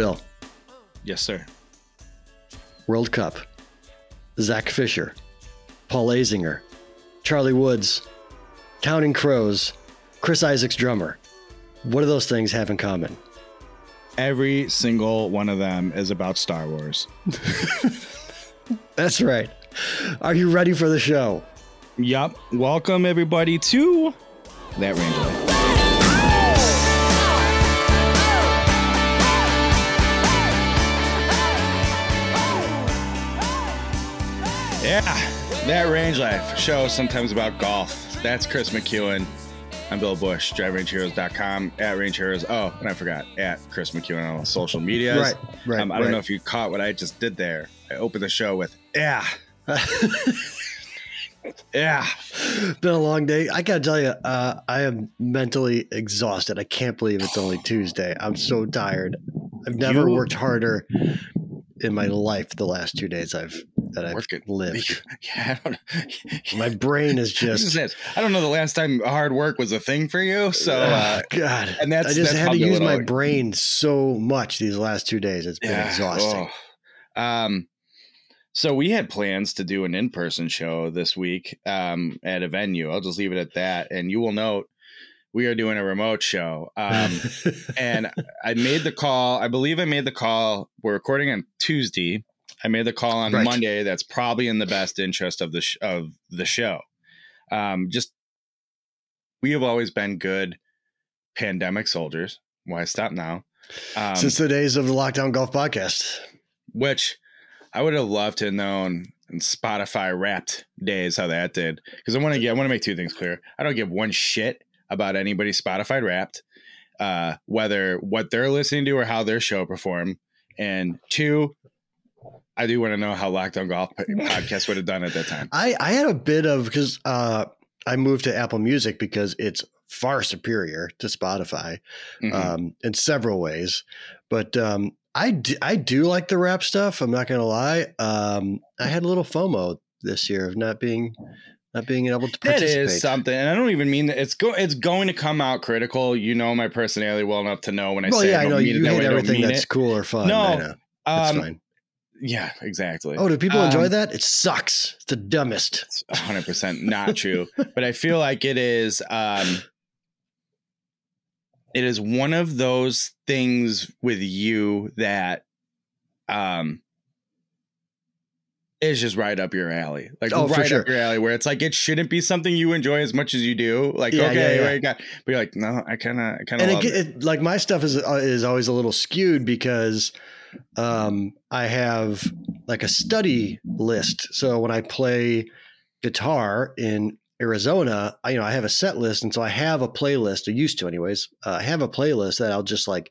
Bill, Yes, sir. World Cup, Zach Fisher, Paul Azinger, Charlie Woods, Counting Crows, Chris Isaak's drummer. What do those things have in common? Every single one of them is about Star Wars. That's right. Are you ready for the show? Yup. Welcome everybody to that range that range life show sometimes about golf. That's Kris McEwen. I'm Bill Bush, driverangeheroes.com, at Range Heroes. Oh, and I forgot, at Kris McEwen on all social media. Right, right, Um, I don't know if you caught what I just did there. I opened the show with, yeah. yeah. Been a long day. I gotta tell you, uh, I am mentally exhausted. I can't believe it's only Tuesday. I'm so tired. I've never You- worked harder in my life the last two days I've that I've Working. lived. Yeah, I don't know. My brain is This is just. I don't know the last time hard work was a thing for you. So, uh, God. and that's- I just that's had how to use my brain so much these last two days. It's been exhausting. oh. Um, so we had plans to do an in-person show this week um, at a venue. I'll just leave it at that. And you will note we are doing a remote show. Um, and I made the call. I believe I made the call. We're recording on Tuesday. I made the call on Right. Monday. That's probably in the best interest of the sh- of the show. Um, just we have always been good pandemic soldiers. Why stop now? Um, Since the days of the Lockdown Golf Podcast. which I would have loved to have known in Spotify Wrapped days how that did. Because I want to get, I want to make two things clear. I don't give one shit about anybody Spotify Wrapped, uh, whether what they're listening to or how their show performed. And two, I do want to know how Lockdown Golf Podcast would have done at that time. I, I had a bit of because uh, I moved to Apple Music because it's far superior to Spotify Mhm. um, in several ways. But um, I do, I do like the rap stuff. I'm not gonna lie. Um, I had a little FOMO this year of not being not being able to participate. is something, and I don't even mean that it's go. It's going to come out critical. You know my personality well enough to know when I well, say yeah, I don't know mean you it hate everything that's it. cool or fun. No, I. That's Um, fine. Yeah, exactly. Oh, do people enjoy um, that? It sucks. It's the dumbest. 100% not true but i feel like it is um it is one of those things with you that um is just right up your alley like Oh, right sure. up your alley where it's like it shouldn't be something you enjoy as much as you do like Yeah, okay yeah, yeah. right, got, but you're like no i kind of i kind of and it, it, it, like my stuff is uh, is always a little skewed because um, I have like a study list. So when I play guitar in Arizona, I, you know, I have a set list, and so I have a playlist. I used to, anyways. Uh, I have a playlist that I'll just like,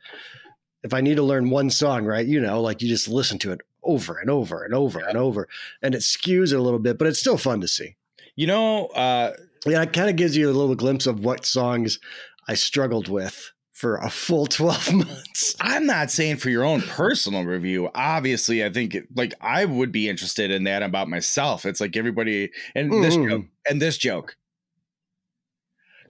if I need to learn one song, right? You know, like you just listen to it over and over and over and over, and it skews it a little bit, but it's still fun to see. you know uh Yeah, it kind of gives you a little glimpse of what songs I struggled with for a full 12 months. I'm not saying for your own personal review. Obviously, I think like I would be interested in that about myself. It's like everybody and this Mhm. joke and this joke.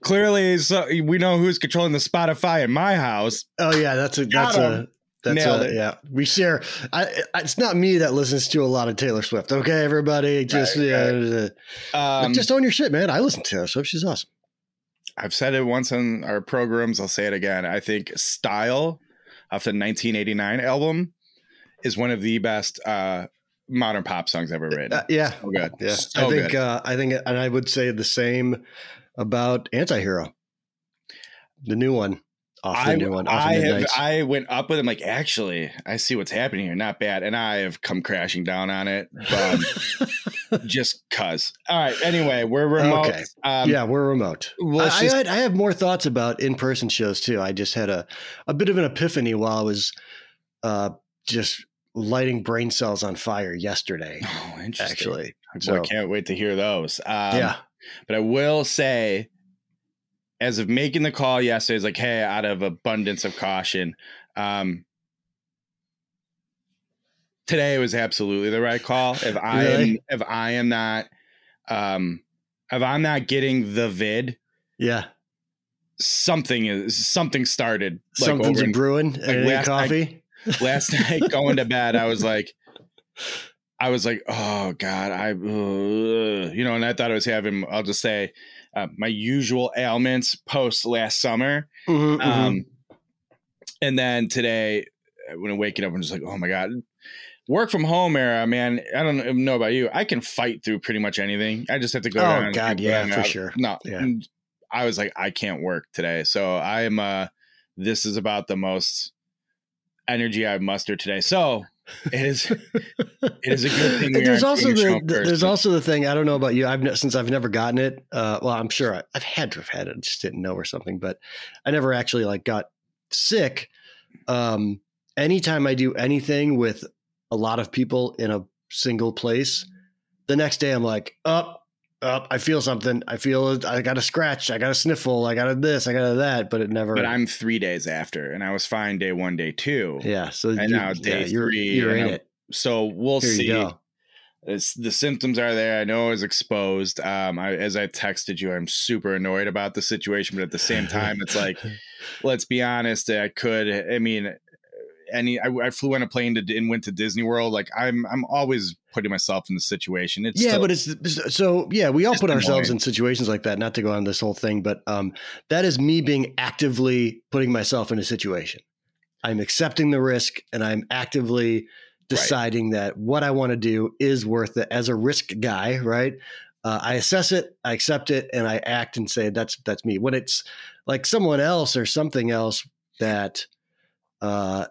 Clearly, so we know who's controlling the Spotify in my house. Oh yeah, that's a Got that's a him. That's Nailed it. yeah. We share. I, it's not me that listens to a lot of Taylor Swift. Okay, everybody, just Right, yeah, uh, Um, just own your shit, man. I listen to Taylor Swift. She's awesome. I've said it once on our programs. I'll say it again. I think "Style" off the 1989 album is one of the best uh, modern pop songs ever written. Uh, yeah, so good. yeah. So I think uh, I think, and I would say the same about Antihero, the new one. Off the I, new one. Off I have I went up with him like actually I see what's happening here not bad and I have come crashing down on it um, just cuz all right anyway we're remote Okay. um, yeah, we're remote. well, I, let's I had, I have more thoughts about in-person shows too. I just had a, a bit of an epiphany while I was uh, just lighting brain cells on fire yesterday. oh interesting Actually, so I can't wait to hear those um, yeah, but I will say as of making the call yesterday it's like hey out of abundance of caution um today was absolutely the right call if I am if I am not um if I'm not getting the vid yeah. something is something started like Something's in- brewing. Any last night- coffee? last night going to bed, I was like, I was like, oh God, I, uh, you know, and I thought I was having, I'll just say, uh, my usual ailments post last summer. Mhm, mhm. Um, and then today, uh, when I wake up, I'm just like, oh my God. Work from home era, man. I don't know about you. I can fight through pretty much anything. I just have to go Oh. God, go yeah, for out. sure. No, Yeah. I was like, I can't work today. So I am, uh, this is about the most energy I muster today. So it is, it is a good thing. there's also the, the- there's also the thing I don't know about you. I've since I've never gotten it. Uh, well, I'm sure I, I've had to have had it, just didn't know or something. But I never actually like got sick. Um, anytime I do anything with a lot of people in a single place, the next day I'm like, up, up. I feel something. I feel it. I got a scratch. I got a sniffle. I got a this. I got a that. But it never. but I'm three days after, and I was fine day one, day two. yeah. So And you, now day yeah, you're, three, You're in I'm- it. So we'll Here see. It's, the symptoms are there. I know I was exposed. Um, I, as I texted you, I'm super annoyed about the situation, but at the same time, it's like, let's be honest. I could. I mean, any. I, I flew on a plane to and went to Disney World. Like I'm, I'm always putting myself in the situation. It's yeah, still- but it's so yeah. We all put ourselves annoying. in situations like that. Not to go on this whole thing, but um, that is me being actively putting myself in a situation. I'm accepting the risk, and I'm actively deciding that what I want to do is worth it as a risk guy. Right? Uh, I assess it, I accept it, and I act and say that's that's me. When it's like someone else or something else that uh,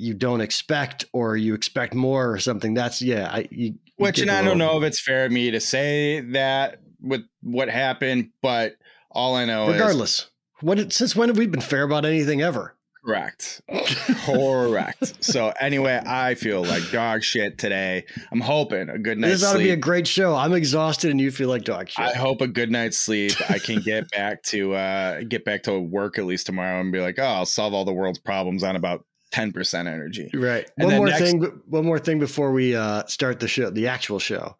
you don't expect, or you expect more or something, that's yeah. I you, you which, get and I don't know if it's fair of me to say that with what happened, but all I know is regardless what since when have we been fair about anything ever correct. Correct. so anyway, I feel like dog shit today. I'm hoping a good night's this ought to sleep. be a great show i'm exhausted and you feel like dog shit I hope a good night's sleep. I can get back to uh get back to work at least tomorrow and be like, oh, I'll solve all the world's problems on about ten percent energy. right And one more next- thing one more thing before we uh start the show the actual show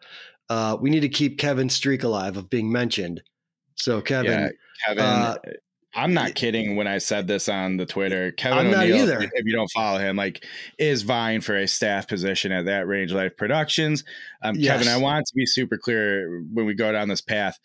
uh we need to keep kevin's streak alive of being mentioned so kevin Yeah, Kevin. uh, I'm not kidding when I said this on the Twitter. Kevin I'm not O'Neill, either. if you don't follow him, like is vying for a staff position at that Range Life Productions. Um, Yes. Kevin, I want to be super clear when we go down this path.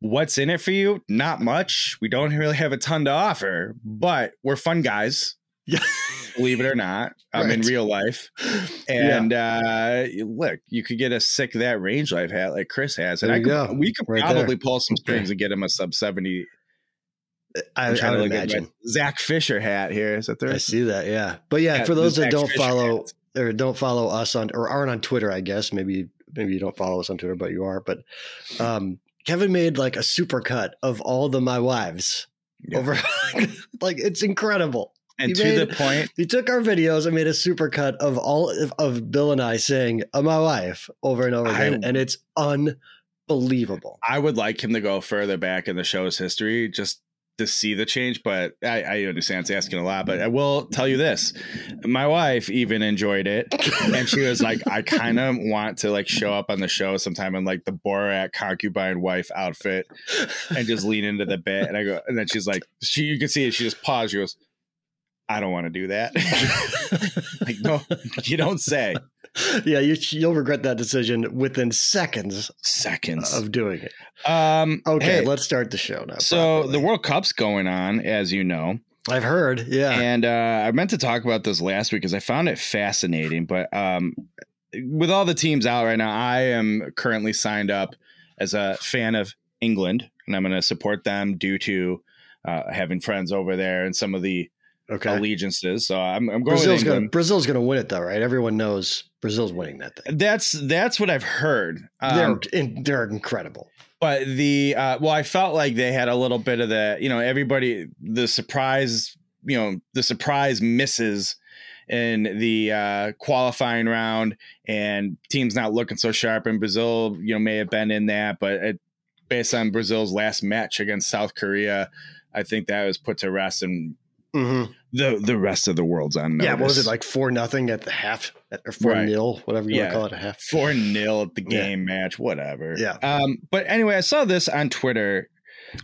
What's in it for you? Not much. We don't really have a ton to offer, but we're fun guys. Yeah. Believe it or not, um, in Right. real life. Yeah. And uh, look, you could get a sick that range life hat like Chris has, and There I could, go. we could Right probably pull some strings and get him a sub seventy. I, I'm I trying to would imagine Zach Fisher hat here. Is that there? i see that yeah but yeah, Yeah, for those that don't Fisher follow hat. or don't follow us on or aren't on twitter i guess maybe maybe you don't follow us on twitter but you are but um kevin made like a super cut of all the my wives Yeah. over like it's incredible and to made- the point, he took our videos and made a supercut of all of, of bill and i saying my wife over and over again I- and it's unbelievable I would like him to go further back in the show's history just to see the change. But I, I understand it's asking a lot. But I will tell you this: my wife even enjoyed it, and she was like, "I kind of want to like show up on the show sometime in like the Borat concubine wife outfit and just lean into the bit." And I go, and then she's like, "She, you can see it. She just paused. She goes." I don't want to do that. like, no, you don't say. yeah you, you'll regret that decision within seconds Seconds. of doing it Um, okay hey, let's start the show now so properly. the World Cup's going on, as you know, i've heard yeah and uh, I meant to talk about this last week because I found it fascinating. But um, with all the teams out right now, I am currently signed up as a fan of England, and I'm going to support them due to uh, having friends over there and some of the okay allegiances. So I'm, I'm going brazil's gonna brazil's gonna win it though right everyone knows brazil's winning that thing That's that's what I've heard. they're Um, in, they're incredible but the uh, well, I felt like they had a little bit of the you know everybody the surprise you know the surprise misses in the uh, qualifying round and teams not looking so sharp and Brazil you know may have been in that but it, based on Brazil's last match against South Korea I think that was put to rest and Mhm. the the rest of the world's on yeah what was it like four nothing at the half or four Right. nil whatever you Yeah. want to call it a half four nil at the Yeah. game match, whatever. Yeah. Um, but anyway, I saw this on Twitter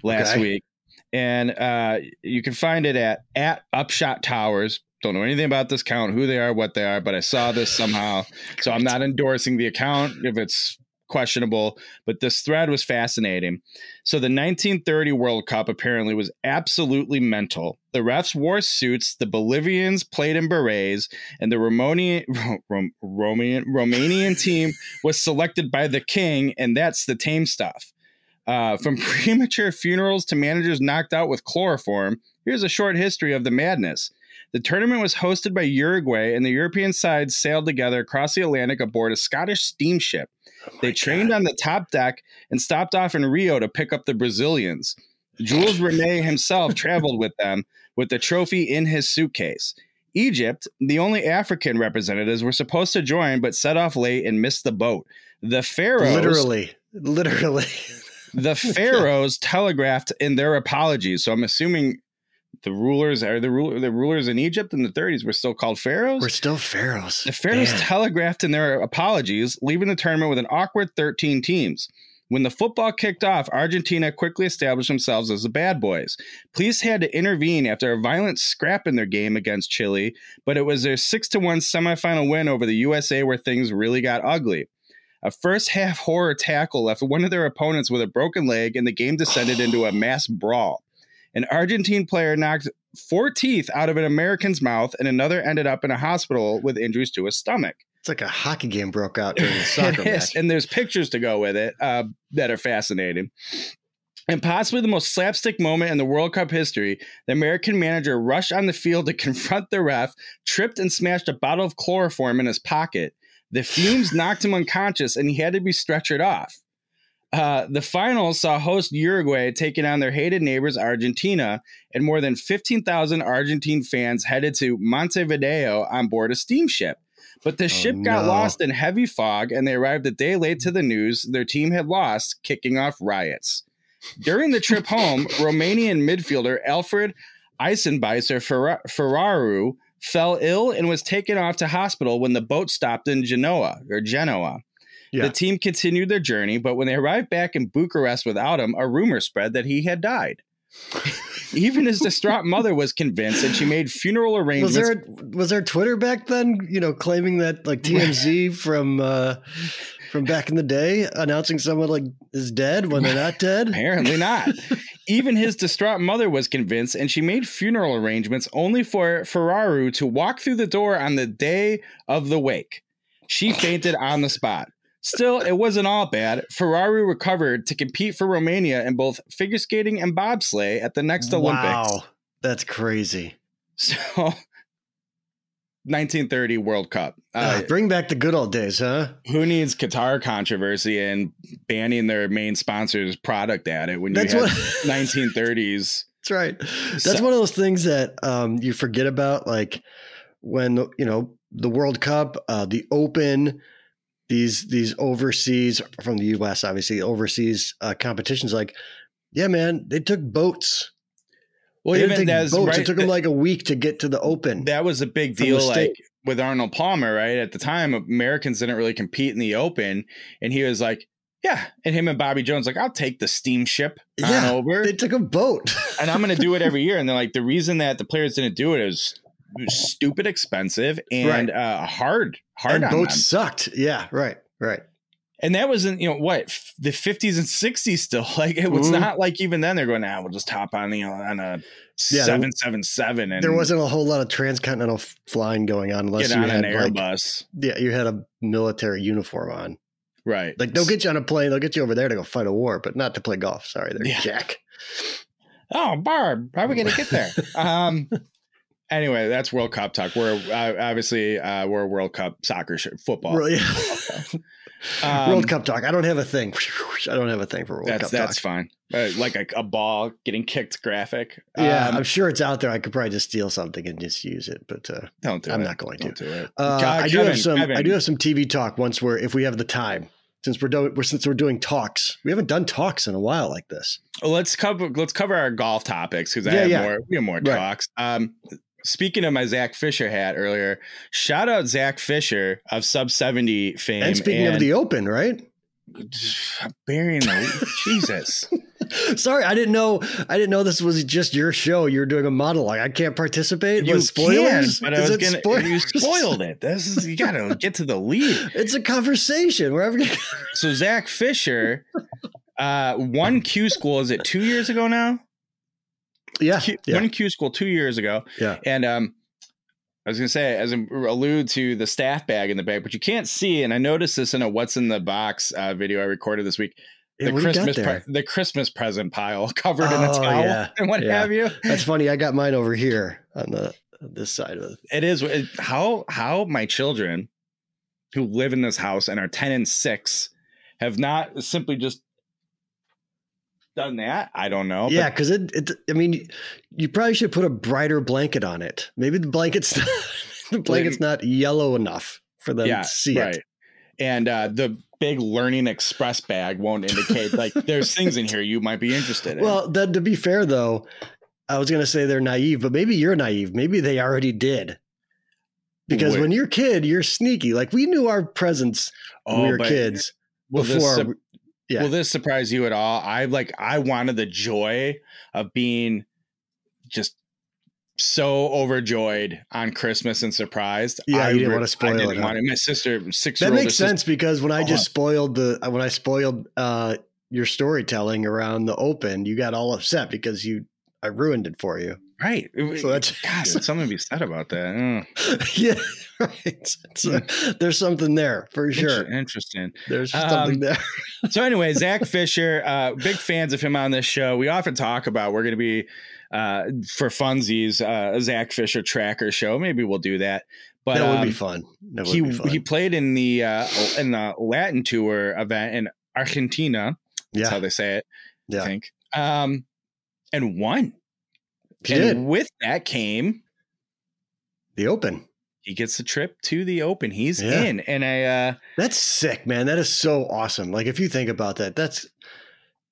last Okay. week, and uh, you can find it at at Upshot Towers. Don't know anything about this account, who they are, what they are, but I saw this somehow. so I'm not endorsing the account if it's questionable, but this thread was fascinating. So the 1930 World Cup apparently was absolutely mental. The refs wore suits, the Bolivians played in berets, and the Romanian, Rom, Romanian, Romanian team was selected by the king, and that's the tame stuff. Uh, from premature funerals to managers knocked out with chloroform, here's a short history of the madness. The tournament was hosted by Uruguay, and the European sides sailed together across the Atlantic aboard a Scottish steamship. Oh they trained God. on the top deck and stopped off in Rio to pick up the Brazilians. Jules Rimet himself traveled with them with the trophy in his suitcase. Egypt, the only African representatives, were supposed to join but set off late and missed the boat. The Pharaohs. Literally. Literally. the Pharaohs telegraphed in their apologies. So I'm assuming the rulers are the ruler the rulers in Egypt in the 30s were still called pharaohs. We're still pharaohs. The pharaohs Man. telegraphed in their apologies, leaving the tournament with an awkward 13 teams. When the football kicked off, Argentina quickly established themselves as the bad boys. Police had to intervene after a violent scrap in their game against Chile, but it was their 6 to 1 semifinal win over the USA where things really got ugly. A first half horror tackle left one of their opponents with a broken leg, and the game descended into a mass brawl. An Argentine player knocked four teeth out of an American's mouth, and another ended up in a hospital with injuries to his stomach. It's like a hockey game broke out during the soccer match. And there's pictures to go with it uh, that are fascinating. And possibly the most slapstick moment in the World Cup history, the American manager rushed on the field to confront the ref, tripped and smashed a bottle of chloroform in his pocket. The fumes knocked him unconscious and he had to be stretchered off. Uh, the finals saw host Uruguay taking on their hated neighbors Argentina, and more than 15,000 Argentine fans headed to Montevideo on board a steamship. But the oh, ship got no. lost in heavy fog, and they arrived a day late to the news their team had lost, kicking off riots. During the trip home, Romanian midfielder Alfred Eisenbeisser Fieraru fell ill and was taken off to hospital when the boat stopped in Genoa or Genoa. Yeah. The team continued their journey, but when they arrived back in Bucharest without him, a rumor spread that he had died. Even his distraught mother was convinced, and she made funeral arrangements. Was there was there Twitter back then? You know, claiming that like TMZ from uh, from back in the day, announcing someone like is dead when they're not dead. Apparently not. Even his distraught mother was convinced, and she made funeral arrangements only for Fieraru to walk through the door on the day of the wake. She fainted on the spot. Still, it wasn't all bad. Ferrari recovered to compete for Romania in both figure skating and bobsleigh at the next Olympics. Wow, that's crazy. So, 1930 World Cup. Uh, uh, bring back the good old days, huh? Who needs Qatar controversy and banning their main sponsor's product at it when you that's have what, 1930s? That's right. That's so, one of those things that um, you forget about, like when you know the World Cup, uh, the Open these these overseas from the U.S. obviously overseas uh, competitions. Like, yeah, man, they took boats. Well, they even that's boats. Right, it took them like a week to get to the Open. That was a big deal, like with Arnold Palmer, right? At the time, Americans didn't really compete in the Open, and he was like, yeah. And him and Bobby Jones, like, I'll take the steamship yeah, over. They took a boat. and I'm going to do it every year. And they're like, the reason that the players didn't do it is stupid expensive and right. uh, hard. Hard. And boats them. sucked. Yeah. Right. Right. And that wasn't, you know, what the 50s and 60s still. Like it was mm-hmm. not like even then they're going, ah, we'll just hop on, you know, on a 777. And there wasn't a whole lot of transcontinental flying going on unless you had an Airbus. Like, yeah, you had a military uniform on. Right. Like they'll get you on a plane, they'll get you over there to go fight a war, but not to play golf. Sorry, there, yeah. Jack. Oh, Barb, how are we going to get there? um, anyway, that's World Cup talk. We're uh, obviously uh, we're a World Cup soccer sh- football. Really? um, World Cup talk. I don't have a thing. I don't have a thing for World that's, Cup. That's talk. fine. Uh, like a, a, ball getting kicked graphic. Yeah, um, I'm sure it's out there. I could probably just steal something and just use it, but uh, don't do I'm it. not going don't to. Do it. Uh, I do have some. Kevin. I do have some TV talk once we're if we have the time. Since we're doing, we're, since we're doing talks, we haven't done talks in a while like this. Well, let's cover let's cover our golf topics because I have yeah. more. We have more right. talks. Um, speaking of my Zach Fisher hat earlier, shout out Zach Fisher of Sub 70 fame. And speaking and, of the Open, right? burying the Jesus. Sorry, I didn't know. I didn't know this was just your show. You're doing a monologue. I can't participate. You spoilers? can, but I was it gonna. spoilers? You spoiled it. This is you got to get to the lead. It's a conversation. We're having. So Zach Fisher, uh, one Q school. Is it two years ago now? Yeah, Q, yeah, Q school two years ago. yeah. And um, I was gonna say, as I allude to the staff bag in the bag, but you can't see. And I noticed this in a "What's in the Box" uh, video I recorded this week. The what do you got Christmas, pre- the Christmas present pile covered in a Oh, towel yeah, and what yeah. have you. That's funny. I got mine over here on the this side of it. It is it, how how my children who live in this house and are ten and six have not simply just done that. I don't know. yeah, because it, it. I mean, you probably should put a brighter blanket on it. Maybe the blanket's the blanket's not yellow enough for them yeah, to see right. it. And uh, the big Learning Express bag won't indicate like there's things in here you might be interested in. Well, then to be fair though, I was going to say they're naive, but maybe you're naive. Maybe they already did. Because Wait. when you're a kid, you're sneaky. Like we knew our presents when we were Oh, kids will this before. Yeah. Will this surprise you at all? I like I wanted the joy of being just so overjoyed on Christmas and surprised. Yeah, I you didn't re- wanna spoil I it, didn't huh? want. My sister, six that makes sense because when I Oh. just spoiled the when I spoiled uh, your storytelling around the open, you got all upset because you I ruined it for you. Right. So that's there's something to be said about that. Mm, yeah, right. So there's something there for sure. Interesting. There's Um, something there. So anyway, Zach Fisher, uh, big fans of him on this show. We often talk about we're going to be uh, for funsies uh, a Zach Fisher tracker show. Maybe we'll do that. But that would um, be fun. Would he be fun. he played in the uh, in the Latin tour event in Argentina. That's how they say it. I yeah. think. Um, and won. And did with that came the open. he gets the trip to the Open. He's Yeah. in, and I uh, That's sick, man. That is so awesome. Like if you think about that, that's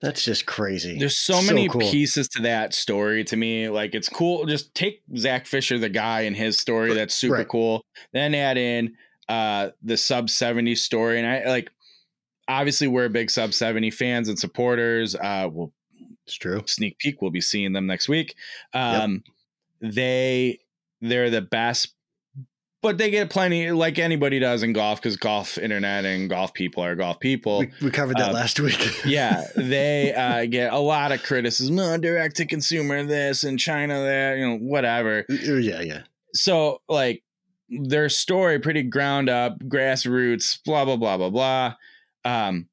that's just crazy. There's so, many cool. pieces to that story to me. Like it's cool. Just take Zach Fisher, the guy, and his story. That's super Right. cool. Then add in uh the sub 70 story. And I like obviously we're big sub 70 fans and supporters. Uh we'll It's true. sneak peek. We'll be seeing them next week. Um they they're the best but they get plenty like anybody does in golf because golf internet and golf people are golf people We, we covered that uh, last week. yeah, they uh, get a lot of criticism. Oh, direct to consumer this and China that, you know, whatever. yeah, yeah. So like their story pretty ground up, grassroots, blah blah blah blah blah. Um,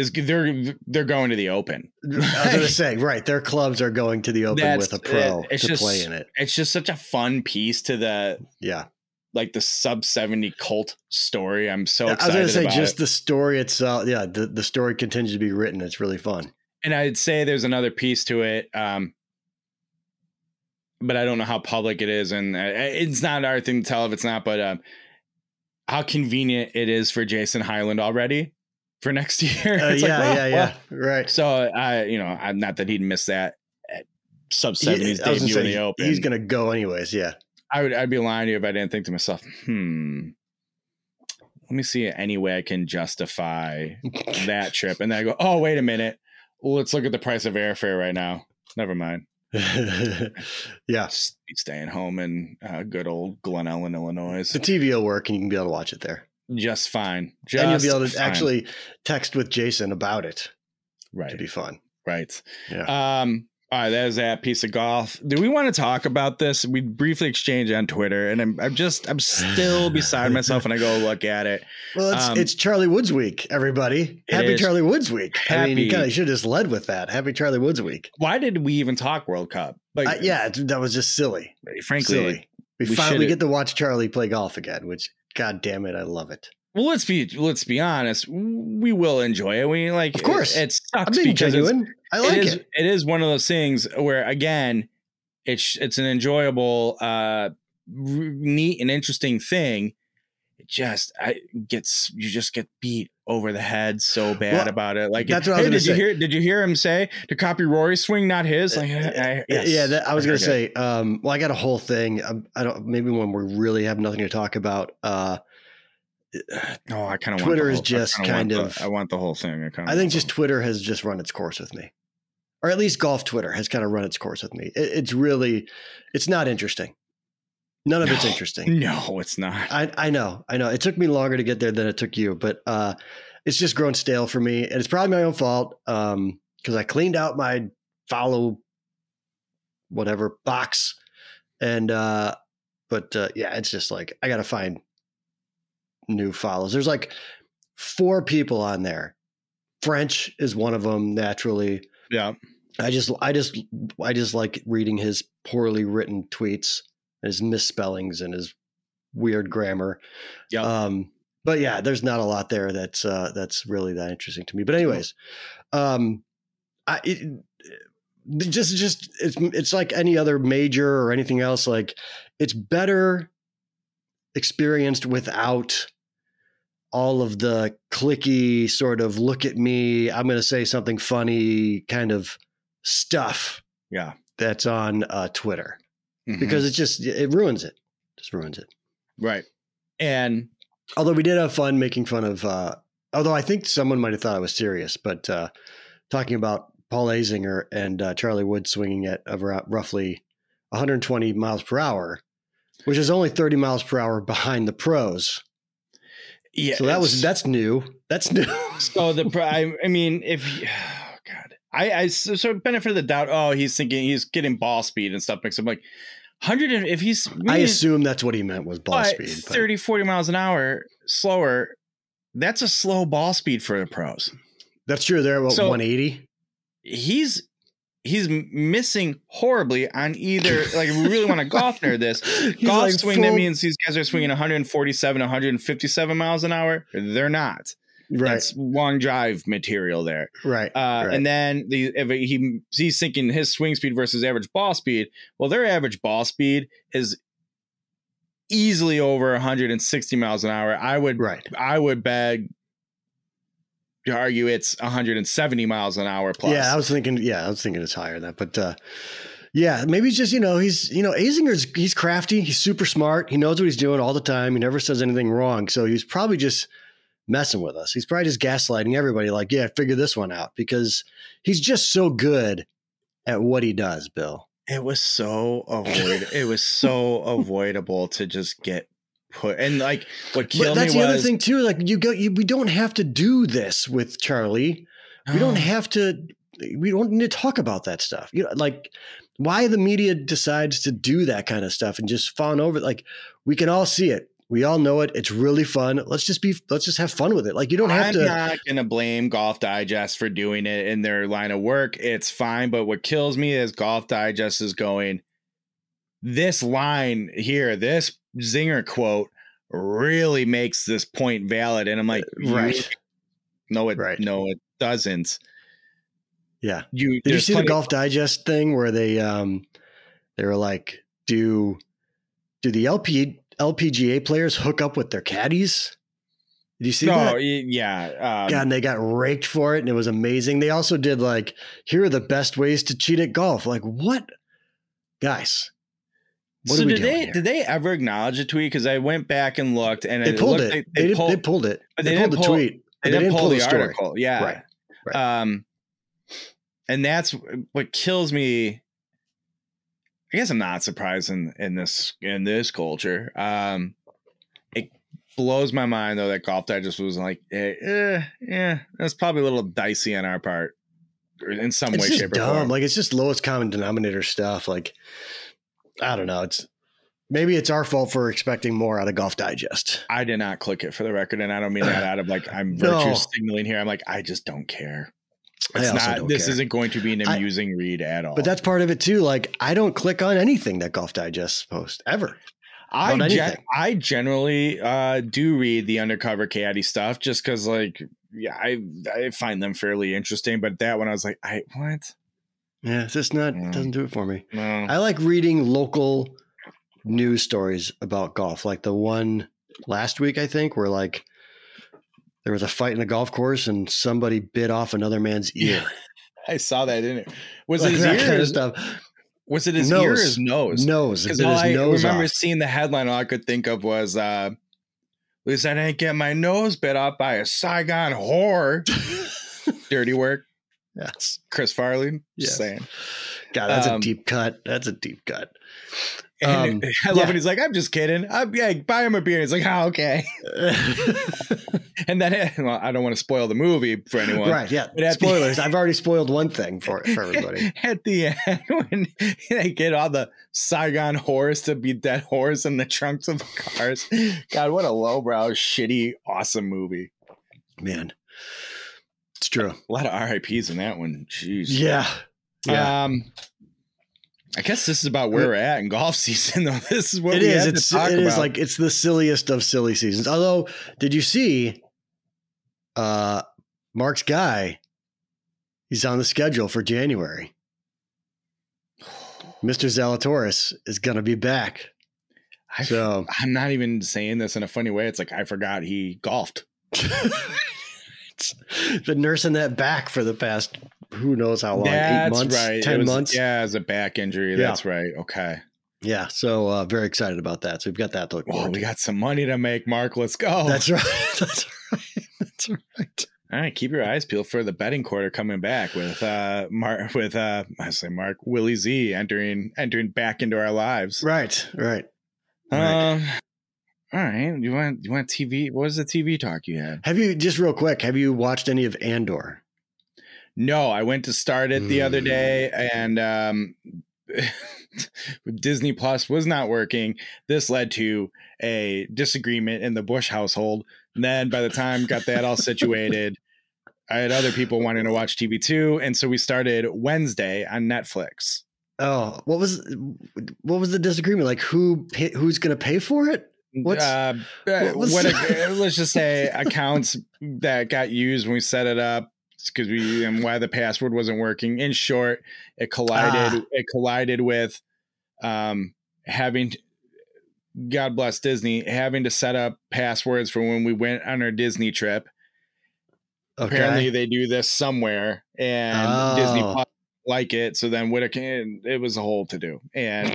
is they're they're going to the Open. I was gonna say, right? Their clubs are going to the open That's- with a pro it- to just- play in it. It's just such a fun piece to the Yeah, like the sub seventy cult story. I'm so I was excited gonna say just it. the story itself. Yeah, the, the story continues to be written. It's really fun. and I'd say there's another piece to it. Um, but I don't know how public it is, and uh, it's not our thing to tell if it's not. But um, how convenient it is for Jason Highland already for next year. Uh, yeah, like, well, yeah, well. yeah. Right. So I, you know, I'm not that he'd miss that at sub seventies debut gonna in the Open. he's gonna go anyways. Yeah. I would, I'd be lying to you if I didn't think to myself, hmm. Let me see any way I can justify that trip, and then I go, oh wait a minute, let's look at the price of airfare right now. Never mind. yeah. Just staying home in uh, good old Glen Ellyn, Illinois. The TV will work, and you can be able to watch it there. Just fine. Just and you'll be able to fine. actually text with Jason about it. Right. To be fun. right. Yeah. Um. All right, that is that piece of golf. Do we want to talk about this? We briefly exchange on Twitter, and I'm, I'm just, I'm still beside myself when I go look at it. Well, it's, um, it's Charlie Woods week, everybody. Happy. Charlie Woods week. I mean, you Happy- kind of should have just led with that. Happy Charlie Woods week. Why did we even talk World Cup? Like, Uh, yeah, that was just silly. frankly, silly. We, we finally get to watch Charlie play golf again, which, god damn it, I love it. well, let's be, let's be honest. We will enjoy it. We like, Of course. it, it I'm sucks being because genuine. I like it it. is it is one of those things where again it's it's an enjoyable uh neat and interesting thing it just I gets you just get beat over the head so bad Well, about it like that's what I was hey gonna did you say. hear did you hear him say to copy Rory's swing not his like I, I- yes. Yeah, that, I was going to Okay. say. Um, well, I got a whole thing. Um, I don't. Maybe when we really have nothing to talk about. Uh, Oh, I kind of Twitter want is whole, just kind of- The, I want the whole thing. I, I think just the- Twitter has just run its course with me, or at least golf Twitter has kind of run its course with me. It, it's really, it's not interesting. None of it's interesting. no, it's not. I I know, I know. It took me longer to get there than it took you, but uh, it's just grown stale for me, and it's probably my own fault um, because I cleaned out my follow whatever box, and uh, but uh, yeah, it's just like I got to find new follows. There's like four people on there. French is one of them naturally. Yeah, I just I just I just like reading his poorly written tweets, his misspellings and his weird grammar. Yep. Um but yeah, there's not a lot there that's uh that's really that interesting to me. But anyways, um I it, just just it's it's like any other major or anything else like it's better experienced without all of the clicky sort of look at me i'm going to say something funny kind of stuff yeah. that's on uh, twitter Mhm. because it just it ruins it just ruins it right, and although we did have fun making fun of uh although i think someone might have thought i was serious but uh talking about paul azinger and uh, charlie wood swinging at around roughly 120 miles per hour which is only 30 miles per hour behind the pros yeah. so that was that's new that's new So the I, I mean, if oh God, I I so so benefit of the doubt. Oh, he's thinking he's getting ball speed and stuff. Because I'm like hundred. If he's i assume that's what he meant was ball but speed but 30, 40 miles an hour slower. That's a slow ball speed for the pros. that's true they're about So- 180 He's he's missing horribly on either. Like, if we really want to golf nerd this. Golf like swing that means these guys are swinging 147, 157 miles an hour. They're not. Right That's long drive material there. right, Uh, right. And then the if he he's thinking his swing speed versus average ball speed. Well, their average ball speed is easily over 160 miles an hour. I would right I would beg to argue it's 170 miles an hour plus. Yeah, I was thinking. Yeah, I was thinking it's higher than that, but uh, yeah, maybe it's just you know he's you know Azinger's he's crafty, he's super smart, he knows what he's doing all the time, he never says anything wrong, so he's probably just messing with us. He's probably just gaslighting everybody, like, yeah, figure this one out because he's just so good at what he does, Bill. it was so avoid. it was so avoidable to just get put and like what But killed that's me the was other thing too. Like you go, you, we don't have to do this with Charlie. We don't uh. have to. We don't need to talk about that stuff. You know, like why the media decides to do that kind of stuff and just fawn over. Like we can all see it. We all know it. It's really fun. Let's just be. Let's just have fun with it. Like you don't have to. I'm to. not gonna blame Golf Digest for doing it in their line of work. It's fine, but what kills me is Golf Digest is going. This line here, this zinger quote, really makes this point valid, and I'm like, you- right. No, it Right. no, it doesn't. Yeah. You Did you see the Golf Digest thing where they um they were like, do do the LP LPGA players hook up with their caddies? Did you see No, that? yeah. Um, God, and they got raked for it, and it was amazing. They also did like, here are the best ways to cheat at golf. Like, what, guys? What so did they here? did they ever acknowledge a tweet? Because I went back and looked, and They pulled it. like They, did- pulled, they pulled it. but They, they pulled the didn't pull- tweet. they but didn't pull, the, story. article. Yeah. Right, right. Um, and that's what kills me. I guess I'm not surprised in, in this in this culture. Um, it blows my mind though that Golf Digest was like, eh, eh, yeah, that's probably a little dicey on our part, in some It's way, shape, or form. Like it's just lowest common denominator stuff. Like, I don't know. It's maybe it's our fault for expecting more out of Golf Digest. I did not click it for the record, and I don't mean that out of like I'm No. virtue signaling here. I'm like, I just don't care. I It's not. This care. isn't going to be an I- amusing read at all. But that's part of it too. Like, I don't click on anything that Golf Digest posts ever. I gen- I generally uh, do read the undercover caddy stuff just because like yeah I I find them fairly interesting. But that one I was like, I what? Yeah, it's just not. Mm. Doesn't do it for me. No. I like reading local news stories about golf, like the one last week, I think, where like there was a fight in a golf course and somebody bit off another man's ear. I saw that in it. Was Like it his ear? kind or of his- stuff. Was it his ear or Nose. his nose? Nose. Because I nose remember off. seeing the headline, all I could think of was uh, At least I didn't get my nose bit off by a Saigon whore. Dirty work, yes. Chris Farley. Just Yes. saying. God, that's Um, a deep cut. That's a deep cut. And Um, I love yeah. when he's like, I'm just kidding. I'm, yeah, buy him a beer. He's like, oh, okay. And then well, I don't want to spoil the movie for anyone. right. Yeah. At the- Spoilers. I've already spoiled one thing for for everybody. At the end, when they get all the Saigon whores to be dead whores in the trunks of the cars. God, what a lowbrow, shitty, awesome movie. Man, it's true. A lot of RIPs in that one. Jeez. Yeah. Yeah. Um, I guess this is about where we're at in golf season, though. This is what it is. It's talk it is about. like it's the silliest of silly seasons. Although, did you see uh Mark's guy? He's on the schedule for January. Mr. Zalatoris is going to be back. I, So I'm not even saying this in a funny way. It's like I forgot he golfed. been nursing that back for the past who knows how long? Eight months, right. Ten was- months. Yeah. As a back injury. Yeah. That's right. Okay. Yeah, so uh, very excited about that. So we've got that to look forward we got some money to make, Mark. Let's go. That's right. That's right. That's right. All right, keep your eyes peeled for the betting quarter coming back with uh Mark with uh I say Mark Willie Z entering entering back into our lives. Right. Right. Right. Um all right. You want you want TV? What was the TV talk you had? Have you just real quick? Have you watched any of Andor? No, I went to start it the other Mm. day and um Disney Plus was not working. This led to a disagreement in the Bush household. And then by the time got that all situated, I had other people wanting to watch TV too, and so we started Wednesday on Netflix. Oh, what was what was the disagreement? Like who pay, who's going to pay for it? What's- uh, what what let's just say accounts that got used when we set it up because we and why the password wasn't working. In short, it collided. Ah. It collided with um, having. God bless Disney having to set up passwords for when we went on our Disney trip. Okay. Apparently, they do this somewhere, and Oh. Disney like it. So then Whitaker, it was a whole to do, and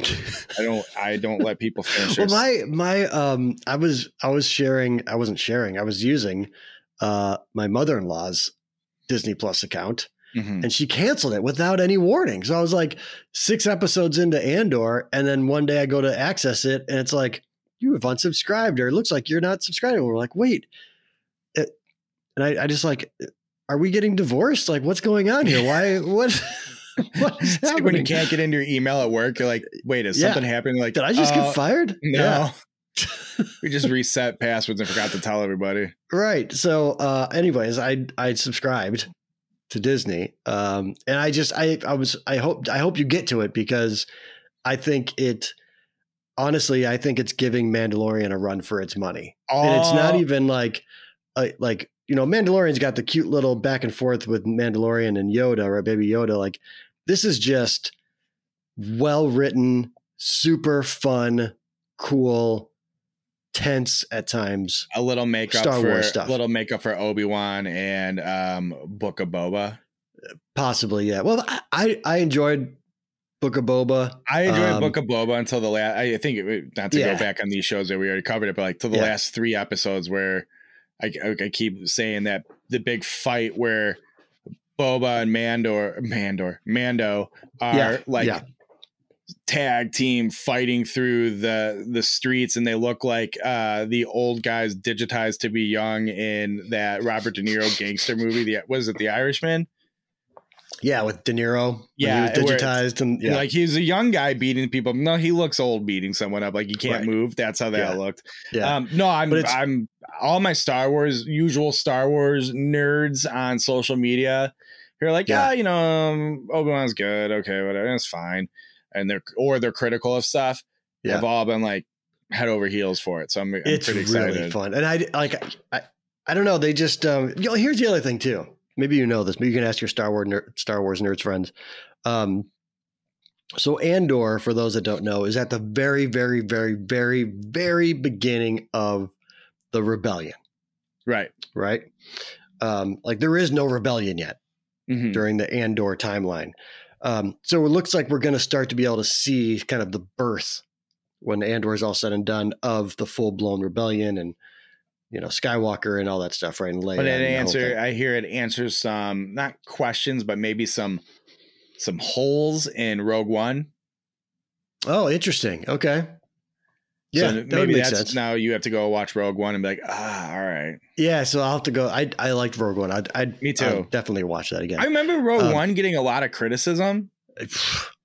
I don't, I don't let people finish. well, my my um, I was I was sharing. I wasn't sharing. I was using uh my mother in law's Disney Plus account, Mhm. and she canceled it without any warning. So I was like six episodes into Andor, and then one day I go to access it, and it's like you have unsubscribed, or it looks like you're not subscribing. We're like, wait, it, and I, I just like, are we getting divorced? Like, what's going on here? Why? What? what is It's like when you can't get into your email at work, you're like, wait, is Yeah. something happening? Like, Did I just uh, get fired? No. we just reset passwords and forgot to tell everybody. Right. So, uh, anyways, I I subscribed to Disney, um, and I just I I was I hope I hope you get to it because I think it honestly I think it's giving Mandalorian a run for its money, and it's not Oh, even like uh, like you know Mandalorian's got the cute little back and forth with Mandalorian and Yoda or Baby Yoda. Like this is just well written, super fun, cool, tense at times. a little makeup Star for Wars stuff. little makeup for Obi Wan and um, Book of Boba. Possibly, yeah. Well, I I, I enjoyed Book of Boba. I enjoyed Um, Book of Boba until the last. I think it, not to Yeah. go back on these shows that we already covered it, but like to the Yeah. last three episodes where I, I, I keep saying that the big fight where Boba and Mandor, Mandor, Mando are Yeah, like yeah. Tag team fighting through the the streets, and they look like uh, the old guys digitized to be young in that Robert De Niro gangster movie. The was it The Irishman? Yeah, with De Niro. Yeah, he was digitized and yeah, Like he's a young guy beating people. No, he looks old beating someone up. Like he can't Right. move. That's how that Yeah. looked. yeah. Um, no, I'm I'm all my Star Wars usual Star Wars nerds on social media. They're like, Yeah. yeah, you know, um, Obi Wan's good. Okay, whatever, it's fine. And they're or they're critical of stuff. Yeah. Have all been like head over heels for it. So I'm, I'm it's pretty excited. really fun. And I like I I don't know. They just um. You know, here's the other thing too. Maybe you know this. Maybe you can ask your Star Wars ner- Star Wars nerds friends. Um. So Andor, for those that don't know, is at the very, very, very, very, very beginning of the rebellion. Right. Right. Um. Like there is no rebellion yet. Mhm. during the Andor timeline. Um, so it looks like we're going to start to be able to see kind of the birth when Andor is all said and done of the full blown rebellion and you know Skywalker and all that stuff, right? And Leia But it answer. I hear it answers some not questions, but maybe some some holes in Rogue One. Oh, interesting. Okay. Yeah, so that maybe that's sense. now you have to go watch Rogue One and be like, ah, all right. yeah, so I'll have to go. I I liked Rogue One. I'd, I'd Me too. I'll definitely watch that again. I remember Rogue Um, One getting a lot of criticism.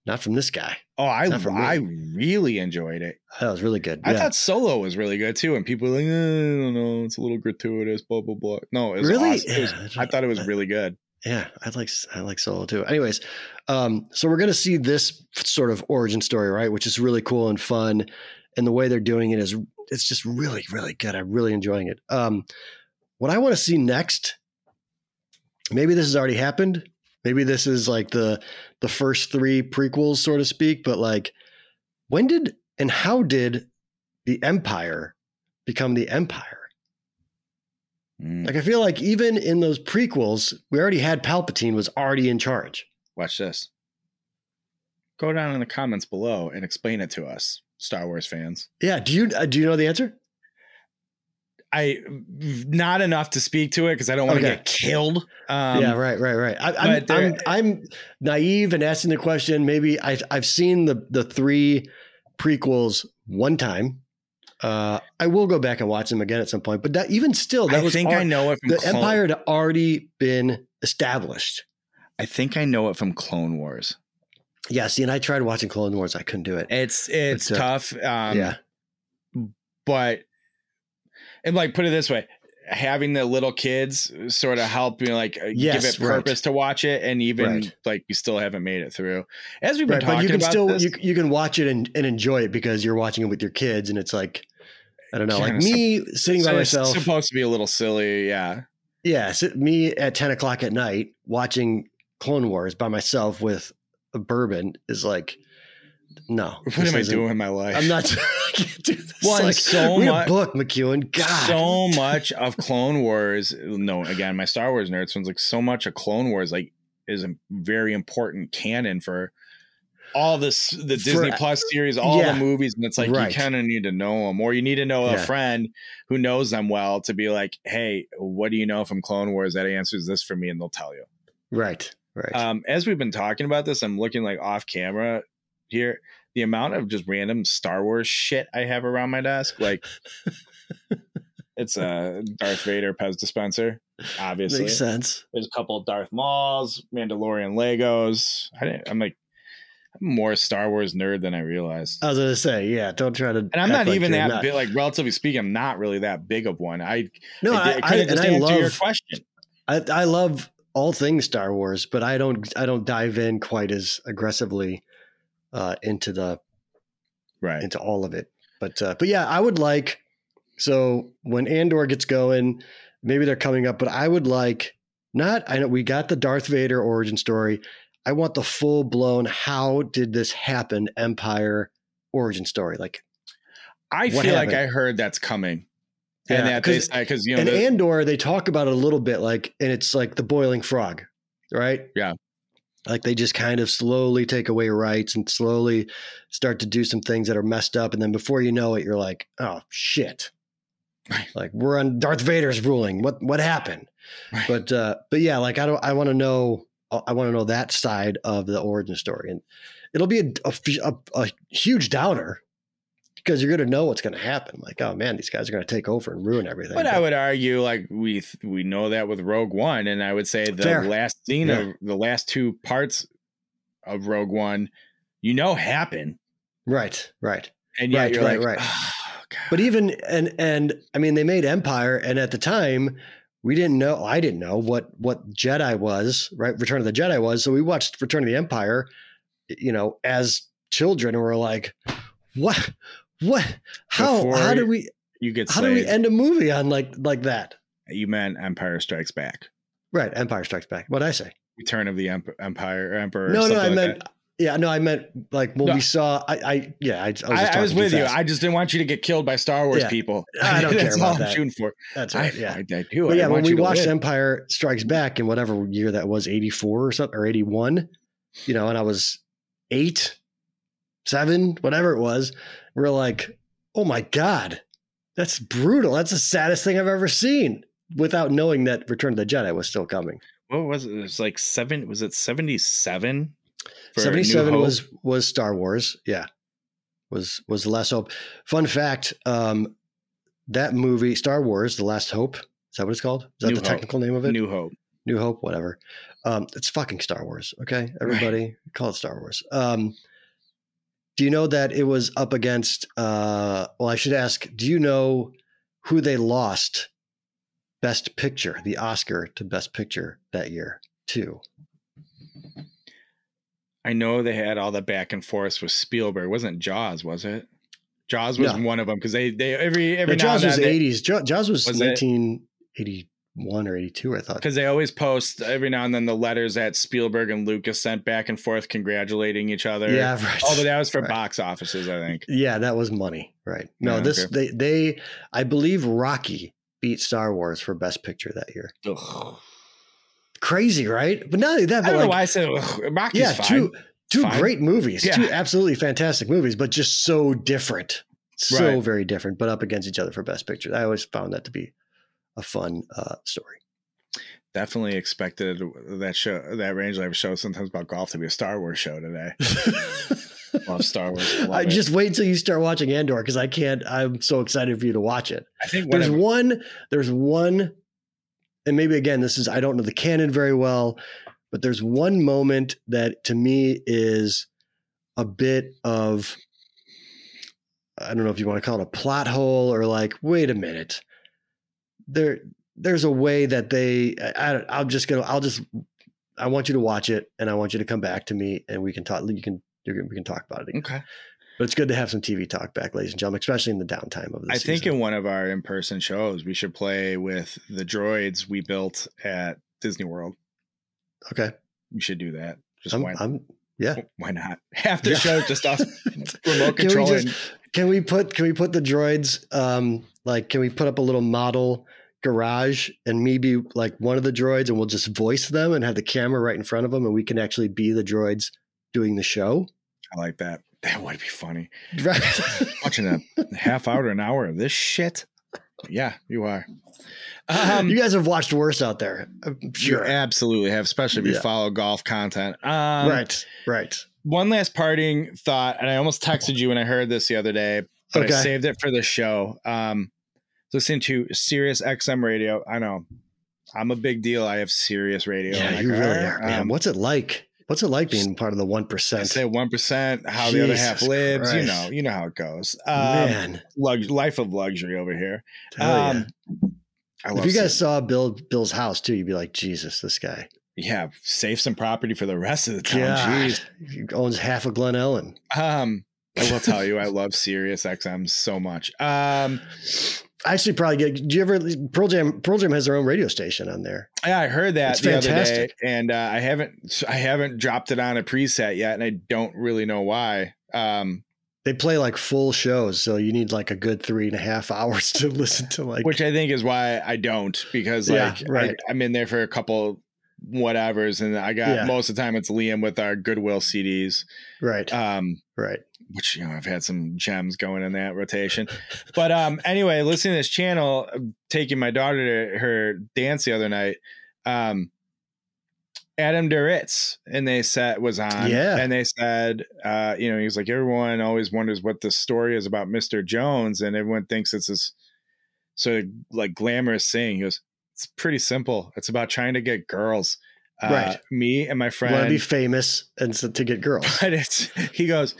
Not from this guy. Oh, I not for me. I really enjoyed it. That was really good. I yeah. thought Solo was really good too, and people were like, eh, I don't know, it's a little gratuitous, blah blah blah. No, it was really. awesome. It was- I thought it was really good. Yeah, I like I like Solo too. Anyways, um, so we're gonna see this sort of origin story, right? Which is really cool and fun, and the way they're doing it is it's just really really good. I'm really enjoying it. Um, what I want to see next, maybe this has already happened. Maybe this is like the the first three prequels, so to speak. But like, when did and how did the Empire become the Empire? Mm, Like, I feel like even in those prequels, we already had Palpatine was already in charge. watch this. Go down in the comments below and explain it to us, Star Wars fans. Yeah. Do you uh, do you know the answer? I not enough to speak to it because I don't want to Okay. get killed. Um, yeah. Right. Right. Right. I, I'm, I'm I'm naive and asking the question. Maybe I I've seen the the three prequels one time. Uh, I will go back and watch them again at some point. But that even still, that I was think I know it from the Clone- Empire had already been established. I think I know it from Clone Wars. Yeah. See, and I tried watching Clone Wars. I couldn't do it. It's it's But, uh, tough. Um, yeah. but and like put it this way having the little kids sort of help you like uh, Yes, give it right. purpose to watch it and even Right. like you still haven't made it through as we've been Right, talking but you can still this, you, you can watch it and, and enjoy it because you're watching it with your kids and it's like I don't know, like me sitting by it's myself. supposed to be a little silly yeah yeah, sit, me at ten o'clock at night watching Clone Wars by myself with a bourbon is like, no. what am i doing in my life I'm not. I can't do this. Well, like, so much- book, McEwen. God, so much of clone wars no again my star wars nerds one's like so much of clone wars like is a very important canon for all this the For- disney plus series all yeah. the movies and it's like Right. you kind of need to know them or you need to know a friend who knows them well to be like hey what do you know from clone wars that answers this for me and they'll tell you right, right. um, as we've been talking about this i'm looking like off camera here the amount of just random star wars shit i have around my desk like it's a darth vader pez dispenser obviously Makes sense. there's a couple of darth mauls mandalorian legos I didn't, i'm like i'm more a star wars nerd than i realized I was gonna say, yeah. Don't try to. and i'm not like even that not. big like relatively speaking i'm not really that big of one i No, I, I, I, and I answer your question I, I love all things Star Wars, but I don't I don't dive in quite as aggressively uh, into the right into all of it. But uh, but yeah, I would like so when Andor gets going, maybe they're coming up, but I would like not I know we got the Darth Vader origin story. I want the full blown how did this happen Empire origin story. Like i feel like i heard that's coming Yeah, and that 'cause- because you know and the- Andor, they talk about it a little bit, like, and it's like the boiling frog, right? Yeah. Like they just kind of slowly take away rights and slowly start to do some things that are messed up, and then before you know it, you're like, oh shit, Right. like we're on Darth Vader's ruling. What what happened? Right. But uh, but yeah, like I don't, I want to know, I want to know that side of the origin story, and it'll be a, a, a, a huge downer because you're going to know what's going to happen. Like, oh man, these guys are going to take over and ruin everything. But I would argue, like we we know that with Rogue One, and I would say the Fair. last scene Yeah. of the last two parts of Rogue One, you know, happen, right, right. and yeah, Right, you're right, like, right. "Oh, But even and and I mean they made Empire and at the time we didn't know I didn't know what what Jedi was, right? Return of the Jedi was. So we watched Return of the Empire, you know, as children and we're like, what what how Before how do we you get how do we end a movie on like like that? you meant Empire Strikes Back, Right, Empire Strikes Back. What I say? Return of the Empire Emperor. no, no, I like meant that. yeah, no, I meant like when No. we saw I I yeah, I, I was, just I, I was with you. I just didn't want you to get killed by Star Wars Yeah. people. I don't care That's all about I'm that. shooting for. That's right. Yeah. I, I do. But yeah, when we watched win. Empire Strikes Back in whatever year that was, 84 or something, or 81, you know, and I was eight, seven, whatever it was, we're like, oh my God, That's brutal. That's the saddest thing I've ever seen. Without knowing that Return of the Jedi was still coming. What was it? It was like seven. Was it seventy seven? Seventy seven was was Star Wars. Yeah, was was the Last Hope. Fun fact: um, that movie, Star Wars: The Last Hope. Is that what it's called? Is that New the Hope. technical name of it? New Hope. New Hope, whatever. Um, it's fucking Star Wars. Okay, everybody, call it Star Wars. Um, do you know that it was up against? Uh, well, I should ask. Do you know who they lost Best Picture, the Oscar to Best Picture that year? too? I know they had all the back and forth with Spielberg. It wasn't Jaws, was it? Jaws was No. one of them because they they every every Jaws was eighties. Jaws was, Was nineteen eighty one or eighty two. I thought. because they always post every now and then the letters that Spielberg and Lucas sent back and forth congratulating each other. Yeah, right. Oh, but that was for Right. box offices, I think. Yeah, that was money, right? No, Yeah, this okay. they they I believe Rocky beat Star Wars for Best Picture that year. Ugh. Crazy, right? But not only that, I but don't like, know why I said ugh. Rocky's yeah, fine. two two Fine. great movies, Yeah. two absolutely fantastic movies, but just so different, so Right. very different, but up against each other for Best Picture. I always found that to be a fun uh, story. Definitely expected that show, that Range Life show, sometimes about golf, to be a Star Wars show today. Love Star Wars. I, love I it. just wait until you start watching Andor because I can't. I'm so excited for you to watch it. I think There's whatever. one. There's one, and maybe again, this is I don't know the canon very well, but there's one moment that to me is a bit of I don't know if you want to call it a plot hole or like, wait a minute, there there's a way that they I, I'm just gonna I'll just I want you to watch it and I want you to come back to me and we can talk. You can we can talk about it. Again. Okay. But it's good to have some TV talk back, ladies and gentlemen, especially in the downtime of the I think in one of our in person shows, we should play with the droids we built at Disney World. okay. We should do that. Just I'm, why, I'm yeah. why not? Half the Yeah. show, just us remote Can we controlling. just- Can we put can we put the droids um like can we put up a little model garage and me be like one of the droids and we'll just voice them and have the camera right in front of them and we can actually be the droids doing the show. I like that. That would be funny. Right. Watching a half hour to an hour of this shit. Yeah, you are. Um, you guys have watched worse out there. I'm you sure. absolutely have, especially if you Yeah. follow golf content. Um, right. Right. One last parting thought, and I almost texted you when I heard this the other day, but Okay. I saved it for the show. Um, listening to Sirius XM radio. I know I'm a big deal. I have Sirius radio. Yeah, like, you really "All are, man. Um, What's it like? What's it like being part of the one I say one percent. How the other half Jesus lives. You know. You know how it goes. Um, Man, lux- life of luxury over here. Um, I if you guys saw Bill Bill's house too, you'd be like, Jesus, this guy. yeah, save some property for the rest of the town. God, Jeez. he owns half of Glen Ellyn. Um, I will tell you, I love Sirius XM so much. Um, actually probably get. Do you ever Pearl Jam? Pearl Jam has their own radio station on there. yeah, I heard that It's the other day, fantastic. and uh, I haven't, I haven't dropped it on a preset yet, and I don't really know why. Um, They play like full shows, so you need like a good three and a half hours to listen to like. which I think is why I don't, because Yeah, like right. I, I'm in there for a couple whatevers, and I got Yeah. most of the time it's Liam with our Goodwill CDs. right, Um, right. which you know I've had some gems going in that rotation. But um anyway, listening to this channel, taking my daughter to her dance the other night. Um Adam Duritz and they said was on. Yeah. And they said, uh, you know, he was like, everyone always wonders what the story is about Mr. Jones, and everyone thinks it's this sort of like glamorous thing. He goes, It's pretty simple. It's about trying to get girls. Uh, Right. Me and my friend Want to be famous and so, to get girls. but it's he goes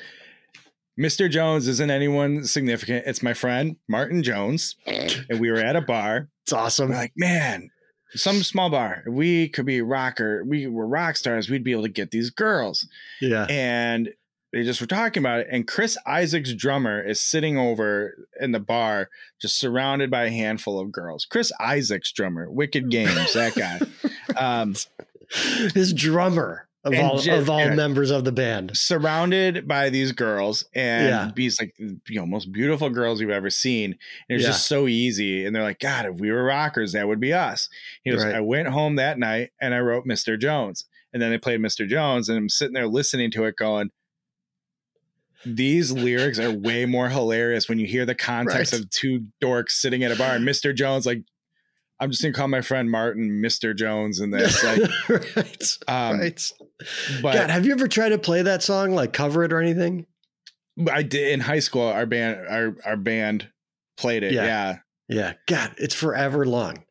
mr jones isn't anyone significant it's my friend martin jones and we were at a bar It's awesome. we're like man some small bar we could be rocker we were rock stars we'd be able to get these girls Yeah, and they just were talking about it and chris isaak's drummer is sitting over in the bar just surrounded by a handful of girls chris isaak's drummer wicked games that guy um his drummer of all just- of all yeah. members of the band. surrounded by these girls and Yeah. these like you know most beautiful girls you've ever seen. And it was Yeah. just so easy. And they're like, God, if we were rockers, that would be us. He goes, Right. I went home that night and I wrote Mr. Jones. And then they played Mr. Jones, and I'm sitting there listening to it, going, these lyrics are way more hilarious when you hear the context Right. of two dorks sitting at a bar. And Mr. Jones, like, I'm just gonna call my friend Martin Mr. Jones in this. Like, right. um, right. but God, have you ever tried to play that song, like cover it or anything? I did in high school. Our band, our our band played it. Yeah. Yeah, Yeah. God, it's forever long.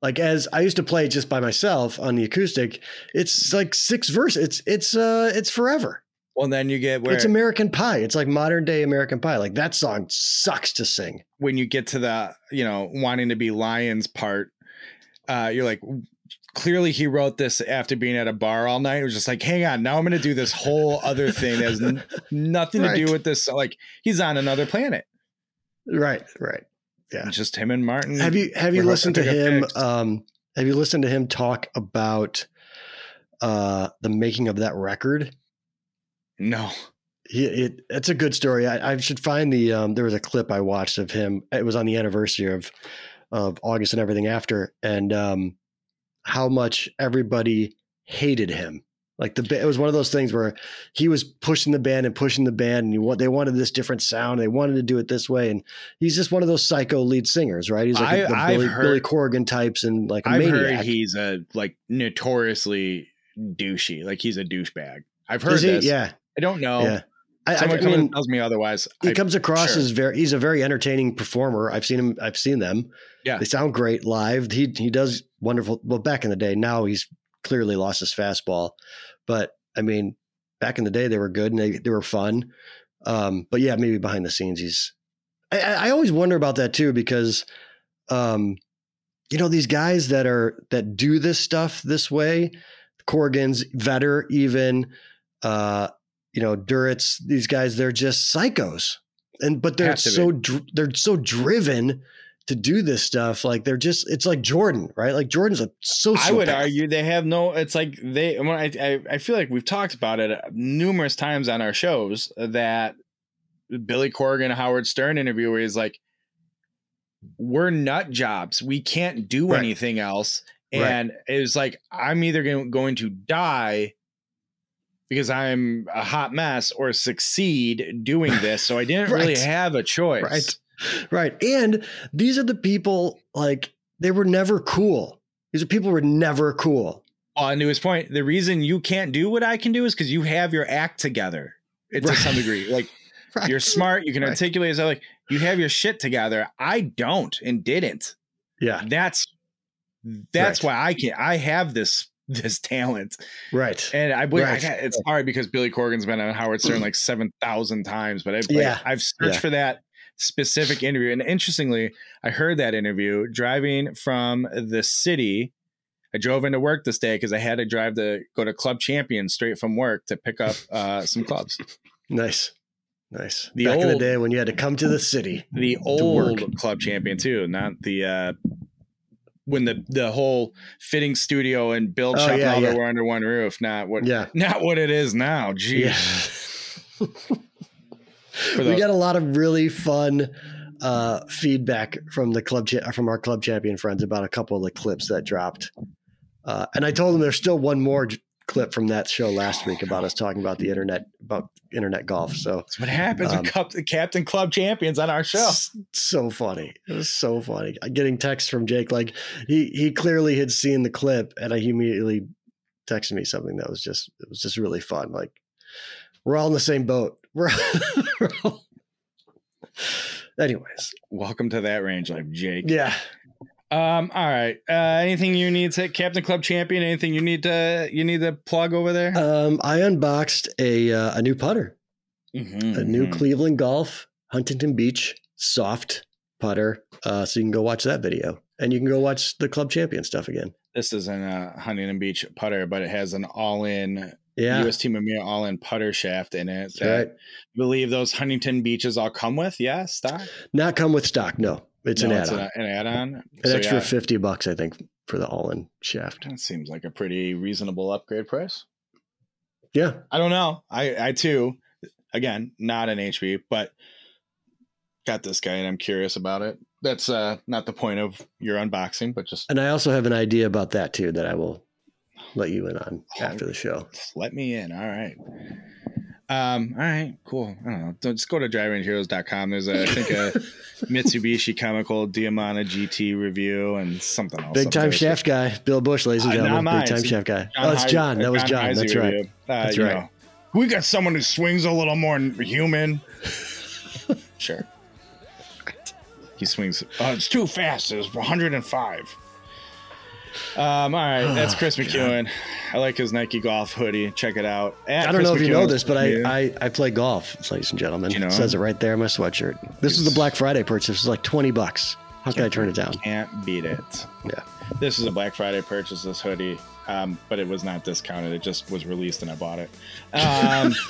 Like as I used to play just by myself on the acoustic, it's like six verses. It's it's uh it's forever. Well, then you get where It's American Pie. It's like modern day American Pie. Like that song sucks to sing. when you get to the you know wanting to be lions part, uh, you're like. Clearly, he wrote this after being at a bar all night. It was just like, hang on, now I'm going to do this whole other thing that has n- nothing to do with this. Like, he's on another planet. Right, right. Yeah. It's just him and Martin. Have you have you listened to hoping to get him? Um, have you listened to him talk about uh, the making of that record? No. He, it it's a good story. I, I should find the um, there was a clip I watched of him. It was on the anniversary of of August and everything after, and um, how much everybody hated him. Like the it was one of those things where he was pushing the band and pushing the band, and wa- they wanted this different sound. They wanted to do it this way, and he's just one of those psycho lead singers, right? He's like I- a, the Billy, heard- Billy Corgan types, and like I've maniac. heard he's a like notoriously douchey. Like he's a douchebag. I've heard Is he? Yeah, I don't know. yeah. I, I, Someone I comes mean, and tells me otherwise. he I- comes across sure. as very he's a very entertaining performer i've seen him i've seen them Yeah. they sound great live he he does wonderful well back in the day now he's clearly lost his fastball but i mean back in the day they were good and they, they were fun um but yeah maybe behind the scenes he's I, I I always wonder about that too because um you know these guys that are that do this stuff this way corgans vetter even uh you know duritz these guys they're just psychos and but they're Have to be. so dr- they're so driven to do this stuff like they're just it's like jordan right like jordan's a sociopath I would argue they have no. It's like they. When I, I I feel like we've talked about it numerous times on our shows that Billy Corgan, Howard Stern interview where he's like, "We're nut jobs. We can't do Right. anything else." Right. And it was like, I'm either going to die because I'm a hot mess or succeed doing this. So I didn't really have a choice. right right and these are the people like they were never cool these are people who were never cool Well, and to his point, the reason you can't do what I can do is because you have your act together. It, to some degree, like right. you're smart, you can Right. articulate. So like you have your shit together. I don't and didn't. yeah That's that's Right. why I can. I have this this talent, right and I believe I Right. got, it's hard because Billy Corgan's been on Howard Stern like seven thousand times. But I've like, Yeah. I've searched Yeah. for that specific interview, and interestingly, I heard that interview driving from the city. I drove into work this day because I had to drive to go to Club Champion straight from work to pick up uh, some clubs. nice nice The back in the day when you had to come to the city The work. old Club Champion too, not the uh, when the the whole fitting studio and build Oh, shop yeah, and all yeah. were under one roof. Not what yeah not what it is now. Geez. yeah we got a lot of really fun uh, feedback from the club cha- from our club champion friends about a couple of the clips that dropped uh, and i told them there's still one more j- clip from that show last week about us talking about the internet about internet golf so That's what happens Um, with cup, Captain Club Champions on our show. So funny. It was so funny. Getting texts from Jake, like he he clearly had seen the clip, and he immediately texted me something that was just it was just really fun. Like we're all in the same boat. We're, we're all... anyways. Welcome to that range life, Jake. Yeah. Um. All right. Uh, anything you need to Captain Club Champion? Anything you need to you need to plug over there? Um, I unboxed a uh, a new putter, Mhm, a new mhm. Cleveland Golf Huntington Beach soft putter. Uh, so you can go watch that video, and you can go watch the club champion stuff again. This isn't a Huntington Beach putter, but it has an all-in Yeah. UST Mamiya all-in putter shaft in it. That's that right. I believe those Huntington Beaches all come with. Yeah, stock. Not come with stock. No, it's No, an add-on. an, an add-on. an So, extra yeah, 50 bucks i think for the all-in shaft that seems like a pretty reasonable upgrade price. yeah I don't know. I I too, again, not an HB, but got this guy and I'm curious about it. That's uh not the point of your unboxing, but just and i also have an idea about that too that i will let you in on after the show let me in. All right. Um, all right, cool. I don't know. Don't- Just go to driverangeheroes.com. There's a I think a Mitsubishi Chemical Diamana GT review and something else. Big time there. shaft guy, Bill Bush, ladies and Uh, gentlemen. Big time It's shaft guy. John oh, it's Heisey- John. That was John John. That's right. review. Uh, That's right. know, we got someone who swings a little more human. sure. He swings. Oh, it's too fast. It was 105. Um, all right, that's Kris McEwen. I like his Nike golf hoodie. Check it out. At I don't know Kris if you know this, but I, Yeah. I, I play golf, ladies and gentlemen. You know? It says it right there on my sweatshirt. This is the Black Friday purchase. It's like 20 bucks. How can I turn it down? can't beat it. Yeah. This is a Black Friday purchase. This hoodie, um, but it was not discounted. It just was released and I bought it. Um,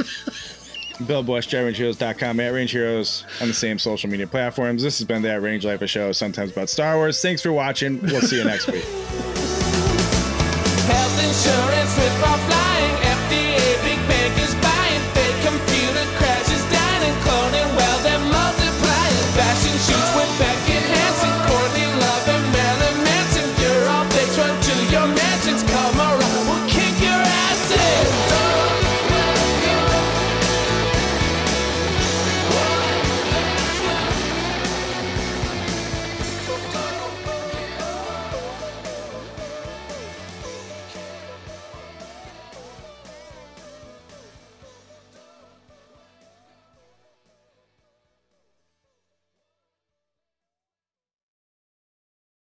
Bill Bush, DriveRangeHeroes.com, at Range Heroes on the same social media platforms. This has been the At Range Life, a show sometimes about Star Wars. Thanks for watching. We'll see you next week.